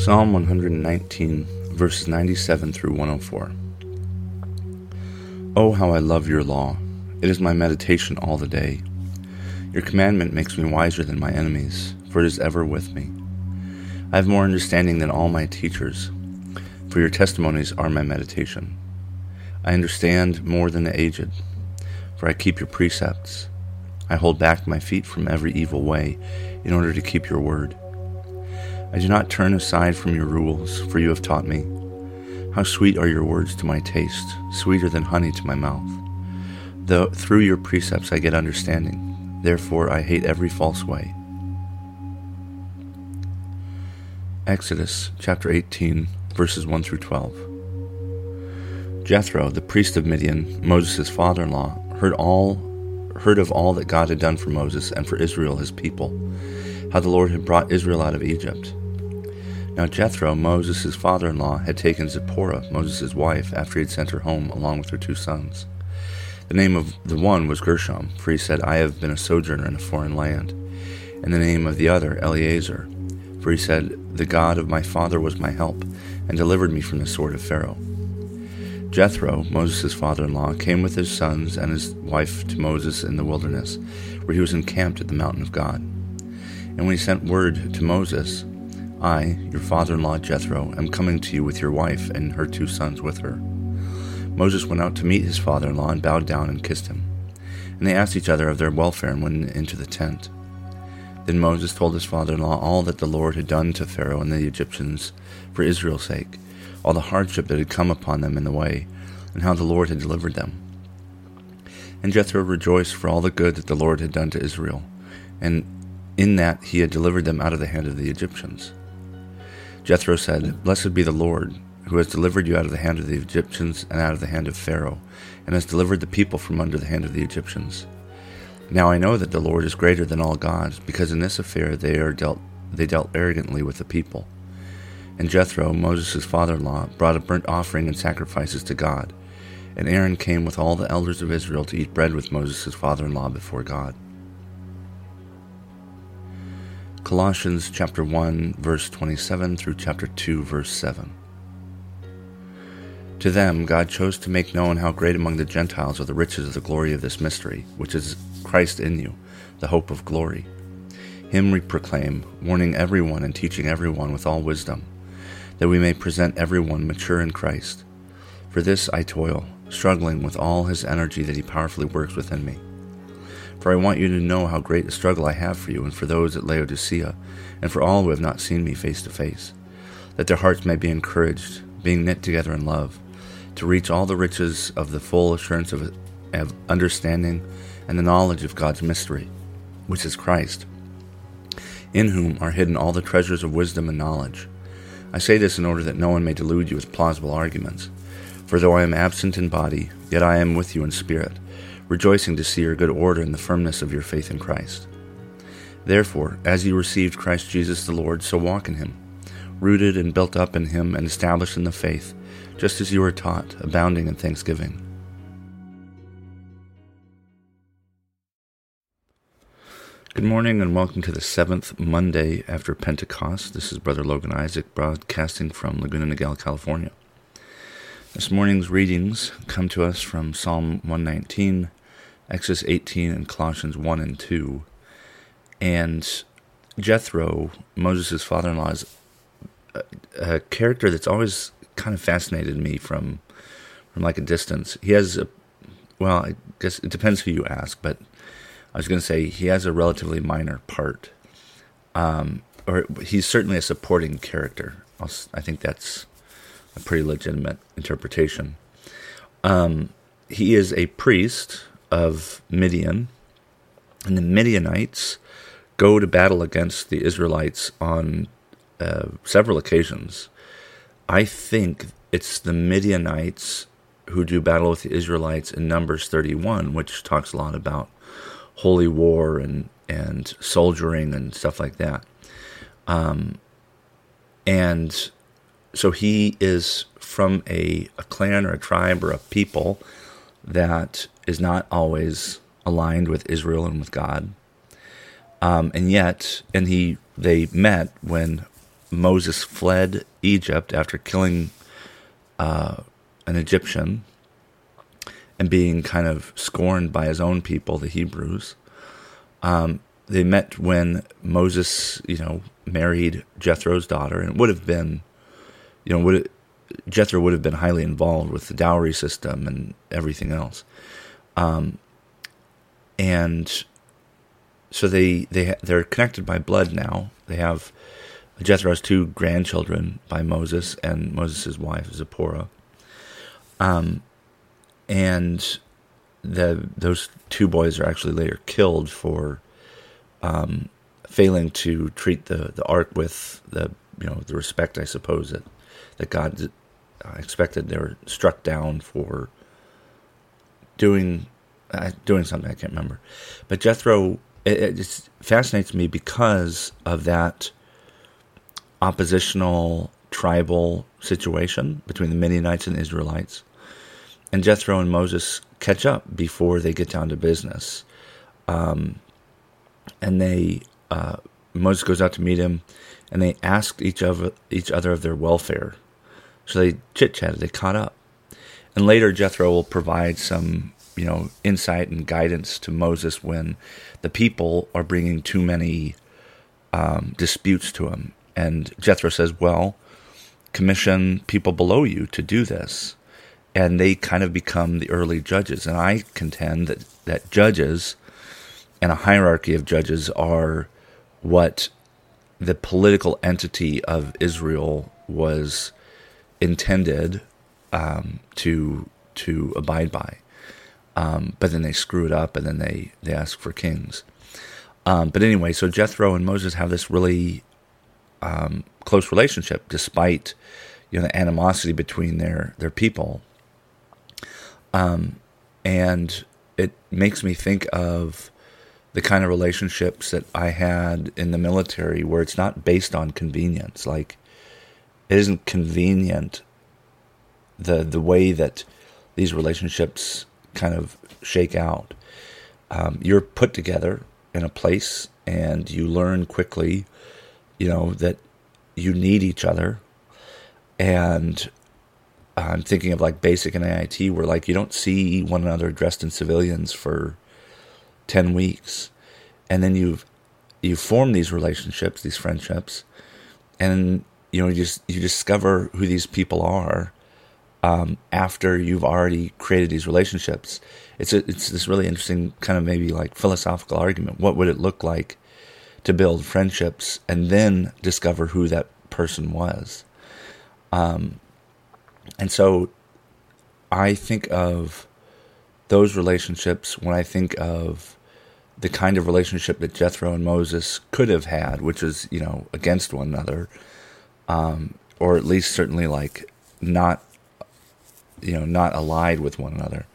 Psalm 119, verses 97 through 104. Oh, how I love your law! It is my meditation all the day. Your commandment makes me wiser than my enemies, for it is ever with me. I have more understanding than all my teachers, for your testimonies are my meditation. I understand more than the aged, for I keep your precepts. I hold back my feet from every evil way in order to keep your word. I do not turn aside from your rules, for you have taught me. How sweet are your words to my taste, sweeter than honey to my mouth. Though through your precepts I get understanding, therefore I hate every false way. Exodus chapter 18, verses 1 through 12. Jethro, the priest of Midian, Moses' father-in-law, heard all heard of all that God had done for Moses and for Israel his people, how the Lord had brought Israel out of Egypt now Jethro, Moses' father in law, had taken Zipporah, Moses' wife, after he had sent her home along with her two sons. The name of the one was Gershom, for he said, I have been a sojourner in a foreign land. And the name of the other, Eleazar, for he said, The God of my father was my help, and delivered me from the sword of Pharaoh. Jethro, Moses' father in law, came with his sons and his wife to Moses in the wilderness, where he was encamped at the mountain of God. And when he sent word to Moses, I, your father in law Jethro, am coming to you with your wife and her two sons with her. Moses went out to meet his father in law and bowed down and kissed him. And they asked each other of their welfare and went into the tent. Then Moses told his father in law all that the Lord had done to Pharaoh and the Egyptians for Israel's sake, all the hardship that had come upon them in the way, and how the Lord had delivered them. And Jethro rejoiced for all the good that the Lord had done to Israel, and in that he had delivered them out of the hand of the Egyptians. Jethro said, Blessed be the Lord, who has delivered you out of the hand of the Egyptians and out of the hand of Pharaoh, and has delivered the people from under the hand of the Egyptians. Now I know that the Lord is greater than all gods, because in this affair they are dealt they dealt arrogantly with the people. And Jethro, Moses' father-in-law, brought a burnt offering and sacrifices to God. And Aaron came with all the elders of Israel to eat bread with Moses' father-in-law before God. Colossians chapter 1 verse 27 through chapter 2 verse 7. To them God chose to make known how great among the Gentiles are the riches of the glory of this mystery, which is Christ in you, the hope of glory. Him we proclaim, warning everyone and teaching everyone with all wisdom, that we may present everyone mature in Christ. For this I toil, struggling with all his energy that he powerfully works within me. For I want you to know how great a struggle I have for you and for those at Laodicea, and for all who have not seen me face to face, that their hearts may be encouraged, being knit together in love, to reach all the riches of the full assurance of, of understanding and the knowledge of God's mystery, which is Christ, in whom are hidden all the treasures of wisdom and knowledge. I say this in order that no one may delude you with plausible arguments. For though I am absent in body, yet I am with you in spirit rejoicing to see your good order and the firmness of your faith in Christ. Therefore, as you received Christ Jesus the Lord, so walk in him, rooted and built up in him and established in the faith, just as you were taught, abounding in thanksgiving. Good morning and welcome to the seventh Monday after Pentecost. This is Brother Logan Isaac broadcasting from Laguna Niguel, California. This morning's readings come to us from Psalm 119, Exodus 18 and Colossians 1 and 2. And Jethro, Moses' father in law, is a, a, character that's always kind of fascinated me from from like a distance. He has a well, I guess it depends who you ask, but I was going to say he has a relatively minor part, um, or he's certainly a supporting character. I'll, i think that's a pretty legitimate interpretation. Um, he is a priest of Midian, and the Midianites go to battle against the Israelites on uh, several occasions. I think it's the Midianites who do battle with the Israelites in Numbers 31, which talks a lot about holy war and and soldiering and stuff like that. Um, and so he is from a, a clan or a tribe or a people that is not always aligned with Israel and with God. Um, and yet, and he they met when Moses fled Egypt after killing uh, an Egyptian and being kind of scorned by his own people, the Hebrews. Um, they met when Moses, you know, married Jethro's daughter, and it would have been, you know, would it, Jethro would have been highly involved with the dowry system and everything else. Um, and so they they they're connected by blood now. They have Jethro has two grandchildren by Moses and Moses' wife Zipporah. Um, and the those two boys are actually later killed for um, failing to treat the, the ark with the you know the respect I suppose that that God expected. They were struck down for doing uh, doing something I can't remember, but Jethro it, it fascinates me because of that oppositional tribal situation between the Midianites and Israelites. And Jethro and Moses catch up before they get down to business. Um, and they, uh, Moses goes out to meet him, and they asked each of each other of their welfare. So they chit chatted, they caught up. And later, Jethro will provide some you know, insight and guidance to Moses when the people are bringing too many um, disputes to him. And Jethro says, well, commission people below you to do this. And they kind of become the early judges. And I contend that, that judges and a hierarchy of judges are what the political entity of Israel was intended um, to to abide by. Um, but then they screw it up and then they, they ask for kings. Um, but anyway, so Jethro and Moses have this really um, close relationship despite you know the animosity between their their people. Um, and it makes me think of the kind of relationships that I had in the military where it's not based on convenience. Like it isn't convenient the the way that these relationships kind of shake out. Um, you're put together in a place and you learn quickly, you know, that you need each other. And I'm thinking of like basic and AIT where like you don't see one another dressed in civilians for 10 weeks. And then you've, you form these relationships, these friendships, and you know, you just, you discover who these people are um, after you've already created these relationships. It's a, it's this really interesting kind of maybe like philosophical argument. What would it look like to build friendships and then discover who that person was? Um, and so I think of those relationships when I think of the kind of relationship that Jethro and Moses could have had, which is, you know, against one another, um, or at least certainly like not you know not allied with one another.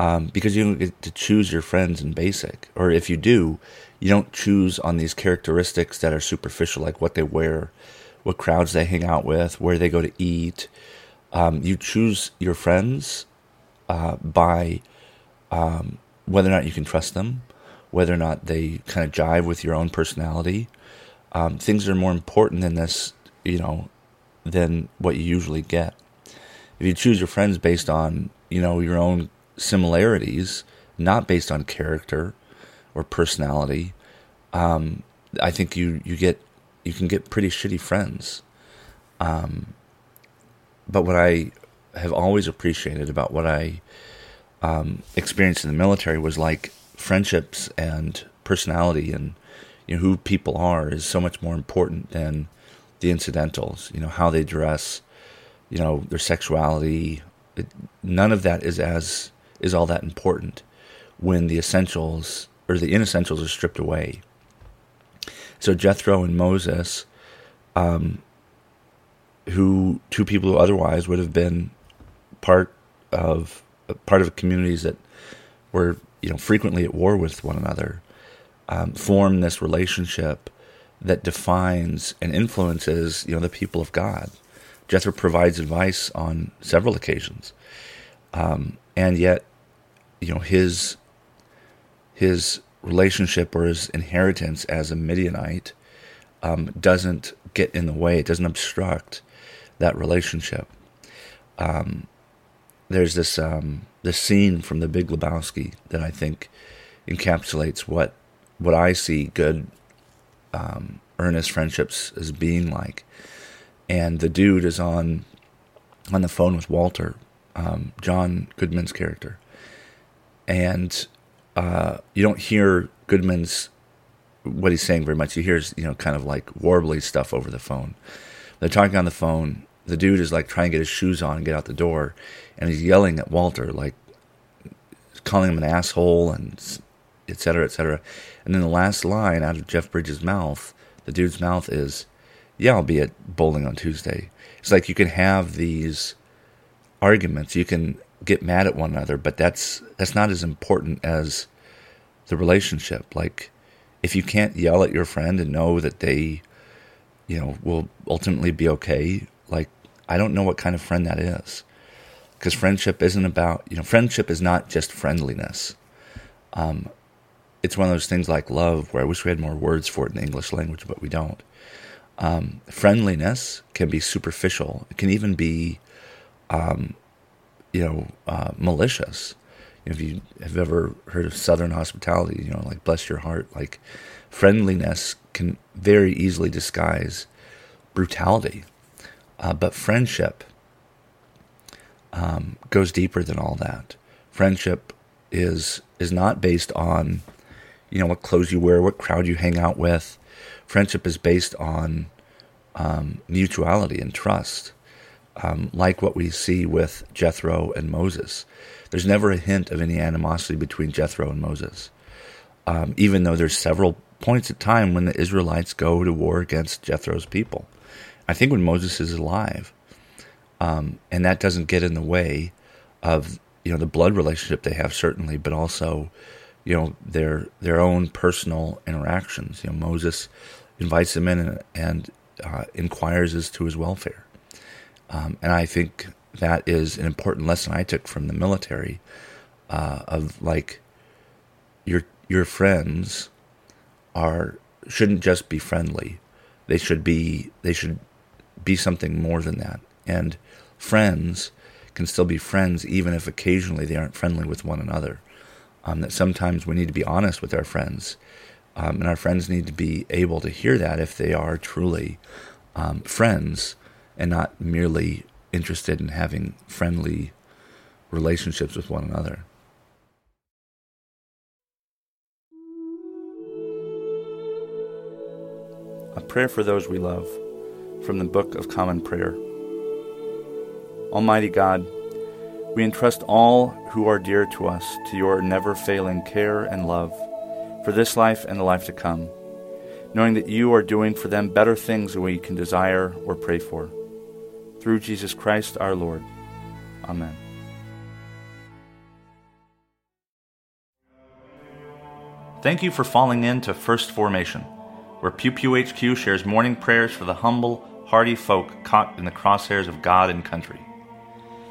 Um, because you don't get to choose your friends in basic. Or if you do you don't choose on these characteristics that are superficial like what they wear what crowds they hang out with where they go to eat. Um, you choose your friends uh, by um, whether or not you can trust them whether or not they kind of jive with your own personality. Um, things are more important than this you know than what you usually get if you choose your friends based on you know your own similarities, not based on character or personality, um, I think you you get you can get pretty shitty friends. Um, but what I have always appreciated about what I um, experienced in the military was like friendships and personality and you know who people are is so much more important than the incidentals. You know how they dress, you know, their sexuality. It, none of that is as is all that important when the essentials or the inessentials are stripped away. So Jethro and Moses, um, who two people who otherwise would have been part of part of communities that were you know frequently at war with one another um, form this relationship that defines and influences you know the people of God. Jethro provides advice on several occasions, um, and yet you know his his relationship or his inheritance as a Midianite um, doesn't get in the way. It doesn't obstruct that relationship. Um, there's this um, this scene from The Big Lebowski that I think encapsulates what what I see good um, earnest friendships as being like. And the dude is on on the phone with Walter, um, John Goodman's character, and uh, you don't hear Goodman's what he's saying very much. You hear you know kind of like warbly stuff over the phone. They're talking on the phone. The dude is like trying to get his shoes on and get out the door, and he's yelling at Walter like calling him an asshole and et cetera, et cetera. And then the last line out of Jeff Bridges' mouth, the dude's mouth is, "Yeah, I'll be at bowling on Tuesday." It's like you can have these arguments, you can get mad at one another, but that's that's not as important as the relationship. Like if you can't yell at your friend and know that they, you know, will ultimately be okay, like I don't know what kind of friend that is. Because friendship isn't about, you know, friendship is not just friendliness. Um, it's one of those things like love where I wish we had more words for it in the English language, but we don't. Um, friendliness can be superficial. It can even be, um, you know, uh, malicious. If you have ever heard of Southern hospitality, you know, like bless your heart, like friendliness can very easily disguise brutality. Uh, but friendship um, goes deeper than all that. Friendship is is not based on you know what clothes you wear, what crowd you hang out with. Friendship is based on um, mutuality and trust, um, like what we see with Jethro and Moses. There's never a hint of any animosity between Jethro and Moses, um, even though there's several points of time when the Israelites go to war against Jethro's people. I think when Moses is alive, um, and that doesn't get in the way of you know the blood relationship they have certainly, but also you know their their own personal interactions. You know Moses invites him in and, and uh, inquires as to his welfare, um, and I think that is an important lesson I took from the military uh, of like your your friends are shouldn't just be friendly. They should be they should be something more than that. And friends can still be friends even if occasionally they aren't friendly with one another. Um, that sometimes we need to be honest with our friends. Um, and our friends need to be able to hear that if they are truly um, friends and not merely interested in having friendly relationships with one another. A prayer for those we love from the Book of Common Prayer. Almighty God, we entrust all who are dear to us to your never failing care and love for this life and the life to come, knowing that you are doing for them better things than we can desire or pray for. Through Jesus Christ our Lord. Amen. Thank you for falling in to First Formation, where Pew Pew HQ shares morning prayers for the humble, hardy folk caught in the crosshairs of God and country.